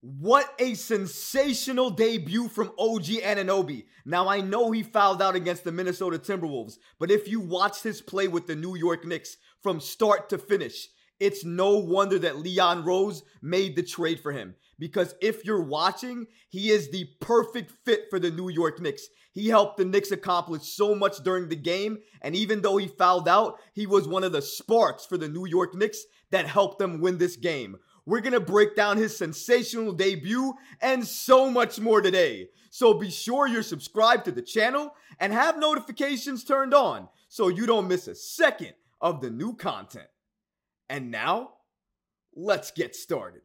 What a sensational debut from OG Anunoby. Now, I know he fouled out against the Minnesota Timberwolves, but if you watched his play with the New York Knicks from start to finish, it's no wonder that Leon Rose made the trade for him. Because if you're watching, he is the perfect fit for the New York Knicks. He helped the Knicks accomplish so much during the game, and even though he fouled out, he was one of the sparks for the New York Knicks that helped them win this game. We're gonna break down his sensational debut and so much more today. So be sure you're subscribed to the channel and have notifications turned on so you don't miss a second of the new content. And now, let's get started.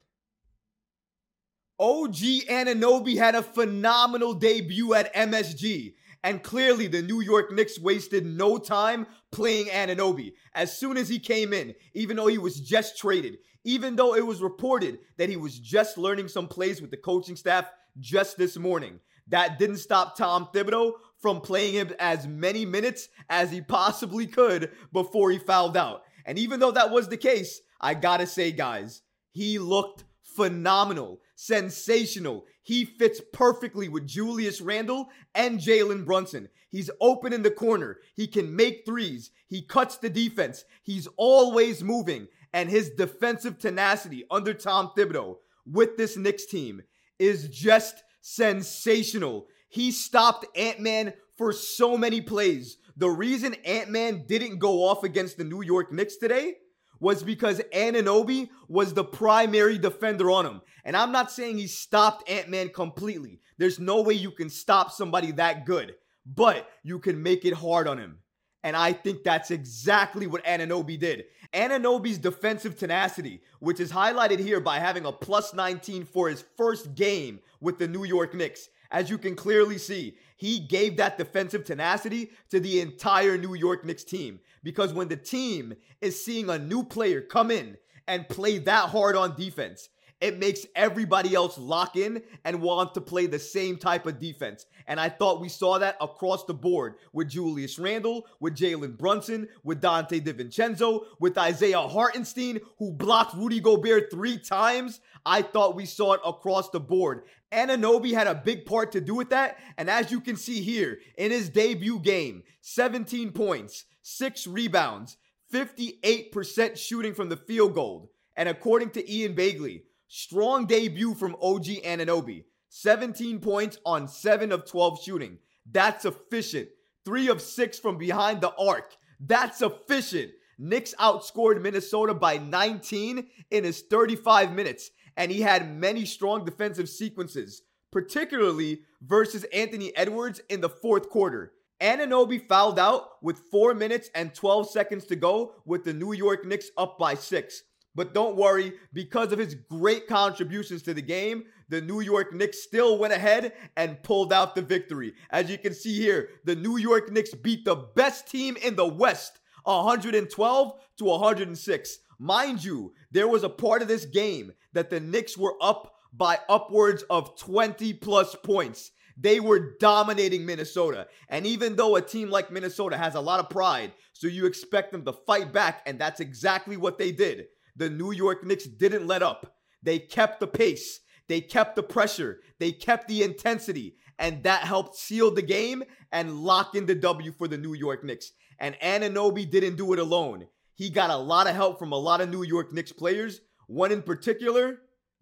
OG Anunoby had a phenomenal debut at MSG, and clearly the New York Knicks wasted no time playing Anunoby. As soon as he came in, even though he was just traded, even though it was reported that he was just learning some plays with the coaching staff just this morning, that didn't stop Tom Thibodeau from playing him as many minutes as he possibly could before he fouled out. And even though that was the case, I gotta say, guys, he looked phenomenal, sensational. He fits perfectly with Julius Randle and Jalen Brunson. He's open in the corner. He can make threes. He cuts the defense. He's always moving. And his defensive tenacity under Tom Thibodeau with this Knicks team is just sensational. He stopped Ant Man for so many plays. The reason Ant Man didn't go off against the New York Knicks today was because Anunoby was the primary defender on him. And I'm not saying he stopped Ant Man completely. There's no way you can stop somebody that good, but you can make it hard on him. And I think that's exactly what Anunoby did. Anunoby's defensive tenacity, which is highlighted here by having a plus 19 for his first game with the New York Knicks. As you can clearly see, he gave that defensive tenacity to the entire New York Knicks team. Because when the team is seeing a new player come in and play that hard on defense, it makes everybody else lock in and want to play the same type of defense. And I thought we saw that across the board with Julius Randle, with Jalen Brunson, with Donte DiVincenzo, with Isaiah Hartenstein, who blocked Rudy Gobert three times. I thought we saw it across the board. Anunoby had a big part to do with that. And as you can see here, in his debut game, 17 points, 6 rebounds, 58% shooting from the field goal. And according to Ian Begley, Strong debut from OG Anunoby. 17 points on 7 of 12 shooting. That's efficient. 3 of 6 from behind the arc. That's efficient. Knicks outscored Minnesota by 19 in his 35 minutes, and he had many strong defensive sequences, particularly versus Anthony Edwards in the fourth quarter. Anunoby fouled out with 4 minutes and 12 seconds to go with the New York Knicks up by 6. But don't worry, because of his great contributions to the game, the New York Knicks still went ahead and pulled out the victory. As you can see here, the New York Knicks beat the best team in the West 112 to 106. Mind you, there was a part of this game that the Knicks were up by upwards of 20 plus points. They were dominating Minnesota. And even though a team like Minnesota has a lot of pride, so you expect them to fight back, and that's exactly what they did the New York Knicks didn't let up. They kept the pace, they kept the pressure, they kept the intensity, and that helped seal the game and lock in the W for the New York Knicks. And Anunoby didn't do it alone. He got a lot of help from a lot of New York Knicks players. One in particular,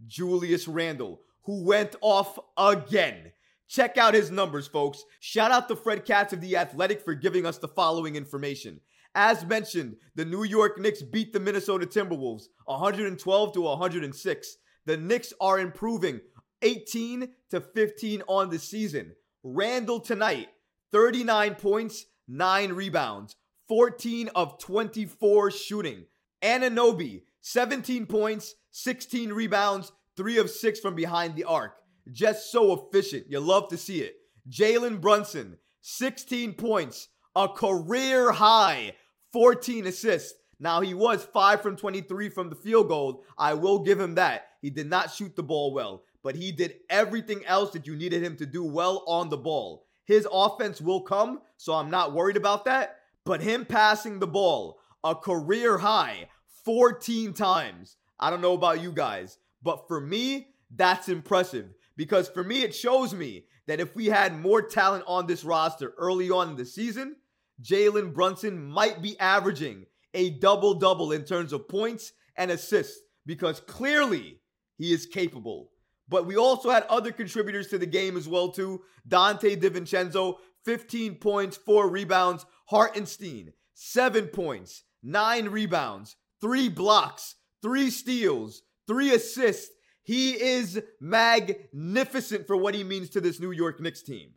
Julius Randle, who went off again. Check out his numbers, folks. Shout out to Fred Katz of The Athletic for giving us the following information. As mentioned, the New York Knicks beat the Minnesota Timberwolves 112 to 106. The Knicks are improving 18 to 15 on the season. Randle tonight, 39 points, 9 rebounds, 14 of 24 shooting. Anunoby, 17 points, 16 rebounds, 3 of 6 from behind the arc. Just so efficient. You love to see it. Jalen Brunson, 16 points, a career high 14 assists. Now, he was 5 from 23 from the field goal. I will give him that. He did not shoot the ball well, but he did everything else that you needed him to do well on the ball. His offense will come, so I'm not worried about that. But him passing the ball, a career high 14 times. I don't know about you guys, but for me, that's impressive. Because for me, it shows me that if we had more talent on this roster early on in the season, Jalen Brunson might be averaging a double double in terms of points and assists because clearly he is capable. But we also had other contributors to the game as well too. Donte DiVincenzo, 15 points, 4 rebounds. Hartenstein, 7 points, 9 rebounds, 3 blocks, 3 steals, 3 assists. He is magnificent for what he means to this New York Knicks team.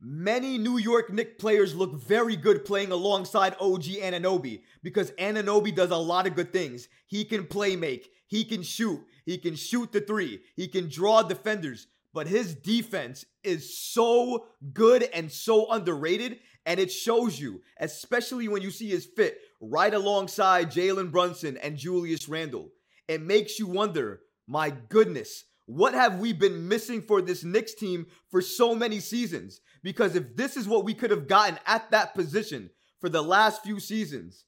Many New York Knicks players look very good playing alongside OG Anunoby because Anunoby does a lot of good things. He can play make, he can shoot, he can shoot the three, he can draw defenders, but his defense is so good and so underrated. And it shows you, especially when you see his fit right alongside Jalen Brunson and Julius Randle. It makes you wonder, my goodness, what have we been missing for this Knicks team for so many seasons? Because if this is what we could have gotten at that position for the last few seasons,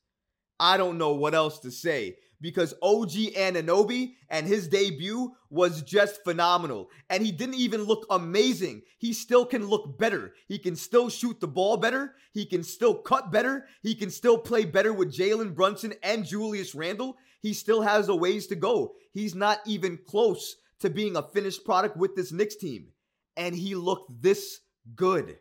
I don't know what else to say. Because OG Anunoby and his debut was just phenomenal. And he didn't even look amazing. He still can look better. He can still shoot the ball better. He can still cut better. He can still play better with Jalen Brunson and Julius Randle. He still has a ways to go. He's not even close to being a finished product with this Knicks team. And he looked this good.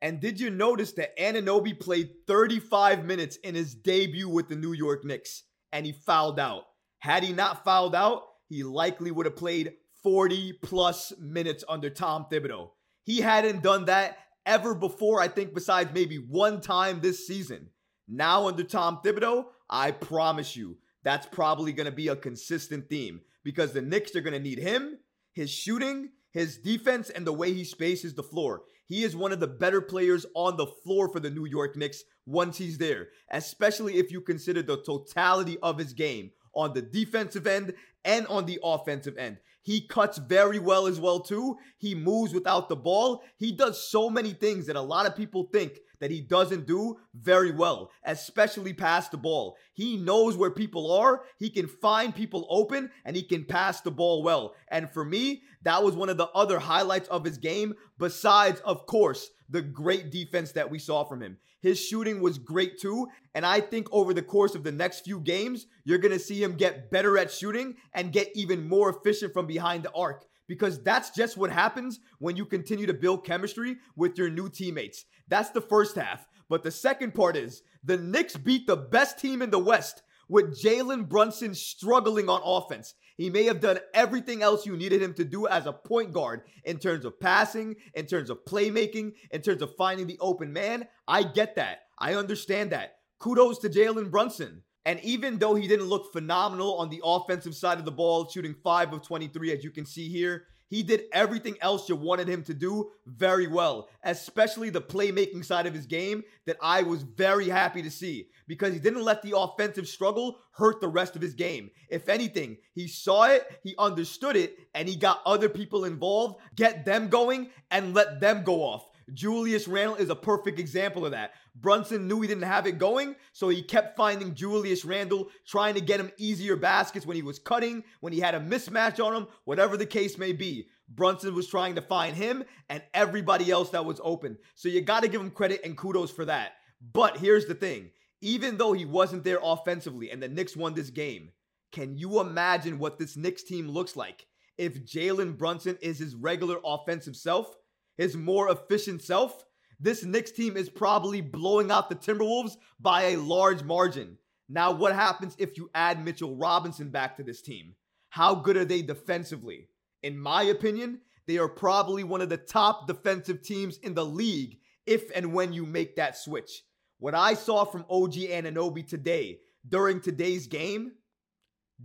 And did you notice that Anunoby played 35 minutes in his debut with the New York Knicks and he fouled out? Had he not fouled out, he likely would have played 40 plus minutes under Tom Thibodeau. He hadn't done that ever before, I think, besides maybe one time this season. Now, under Tom Thibodeau, I promise you, that's probably going to be a consistent theme because the Knicks are going to need him, his shooting, his defense, and the way he spaces the floor. He is one of the better players on the floor for the New York Knicks once he's there, especially if you consider the totality of his game on the defensive end and on the offensive end. He cuts very well as well too. He moves without the ball. He does so many things that a lot of people think that he doesn't do very well, especially pass the ball. He knows where people are, he can find people open, and he can pass the ball well. And for me, that was one of the other highlights of his game, besides, of course, the great defense that we saw from him. His shooting was great too. And I think over the course of the next few games, you're going to see him get better at shooting and get even more efficient from behind the arc because that's just what happens when you continue to build chemistry with your new teammates. That's the first half. But the second part is the Knicks beat the best team in the West with Jalen Brunson struggling on offense. He may have done everything else you needed him to do as a point guard in terms of passing, in terms of playmaking, in terms of finding the open man. I get that. I understand that. Kudos to Jalen Brunson. And even though he didn't look phenomenal on the offensive side of the ball, shooting 5 of 23, as you can see here, he did everything else you wanted him to do very well, especially the playmaking side of his game that I was very happy to see because he didn't let the offensive struggle hurt the rest of his game. If anything, he saw it, he understood it, and he got other people involved, get them going, and let them go off. Julius Randle is a perfect example of that. Brunson knew he didn't have it going, so he kept finding Julius Randle, trying to get him easier baskets when he was cutting, when he had a mismatch on him, whatever the case may be. Brunson was trying to find him and everybody else that was open. So you got to give him credit and kudos for that. But here's the thing even though he wasn't there offensively and the Knicks won this game, can you imagine what this Knicks team looks like if Jalen Brunson is his regular offensive self, his more efficient self? This Knicks team is probably blowing out the Timberwolves by a large margin. Now, what happens if you add Mitchell Robinson back to this team? How good are they defensively? In my opinion, they are probably one of the top defensive teams in the league if and when you make that switch. What I saw from OG Anunoby today during today's game,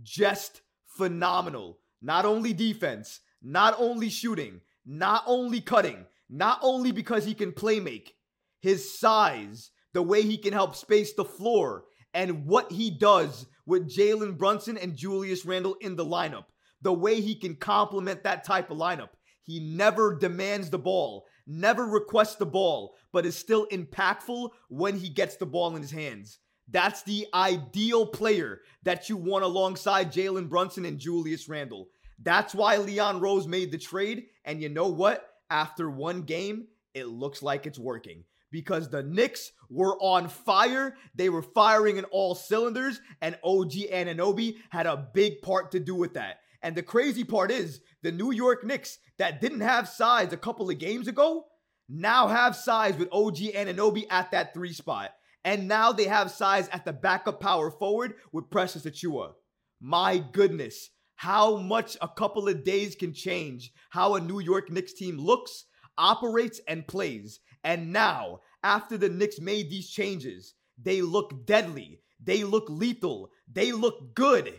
just phenomenal. Not only defense, not only shooting, not only cutting, not only because he can play make, his size, the way he can help space the floor, and what he does with Jalen Brunson and Julius Randle in the lineup, the way he can complement that type of lineup. He never demands the ball, never requests the ball, but is still impactful when he gets the ball in his hands. That's the ideal player that you want alongside Jalen Brunson and Julius Randle. That's why Leon Rose made the trade. And you know what? After one game, it looks like it's working because the Knicks were on fire. They were firing in all cylinders, and OG Anunoby had a big part to do with that. And the crazy part is the New York Knicks that didn't have size a couple of games ago now have size with OG Anunoby at that three spot. And now they have size at the backup power forward with Precious Achiuwa. My goodness, how much a couple of days can change how a New York Knicks team looks, operates, and plays. And now, after the Knicks made these changes, they look deadly, they look lethal, they look good,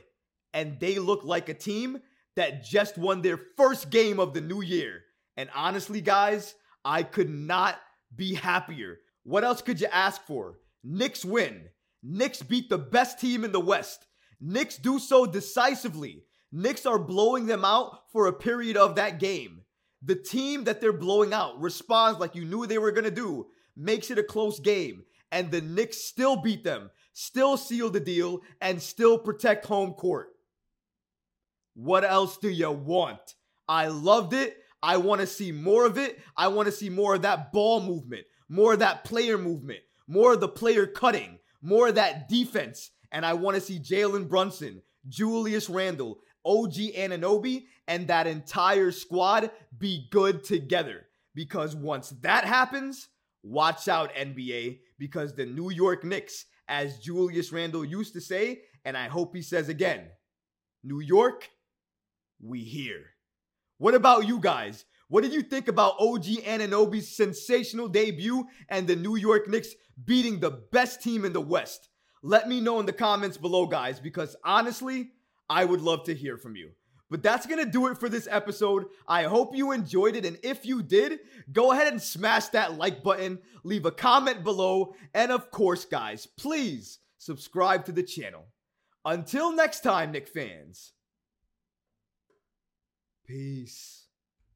and they look like a team that just won their first game of the new year. And honestly, guys, I could not be happier. What else could you ask for? Knicks win. Knicks beat the best team in the West. Knicks do so decisively. Knicks are blowing them out for a period of that game. The team that they're blowing out responds like you knew they were going to do, makes it a close game, and the Knicks still beat them, still seal the deal, and still protect home court. What else do you want? I loved it. I want to see more of it. I want to see more of that ball movement, more of that player movement, more of the player cutting, more of that defense. And I want to see Jalen Brunson, Julius Randle, OG Anunoby, and that entire squad be good together. Because once that happens, watch out, NBA, because the New York Knicks, as Julius Randle used to say, and I hope he says again, New York, we here. What about you guys? What did you think about OG Anunoby's sensational debut and the New York Knicks beating the best team in the West? Let me know in the comments below, guys, because honestly, I would love to hear from you. But that's going to do it for this episode. I hope you enjoyed it. And if you did, go ahead and smash that like button, leave a comment below, and of course, guys, please subscribe to the channel. Until next time, Nick fans. Peace.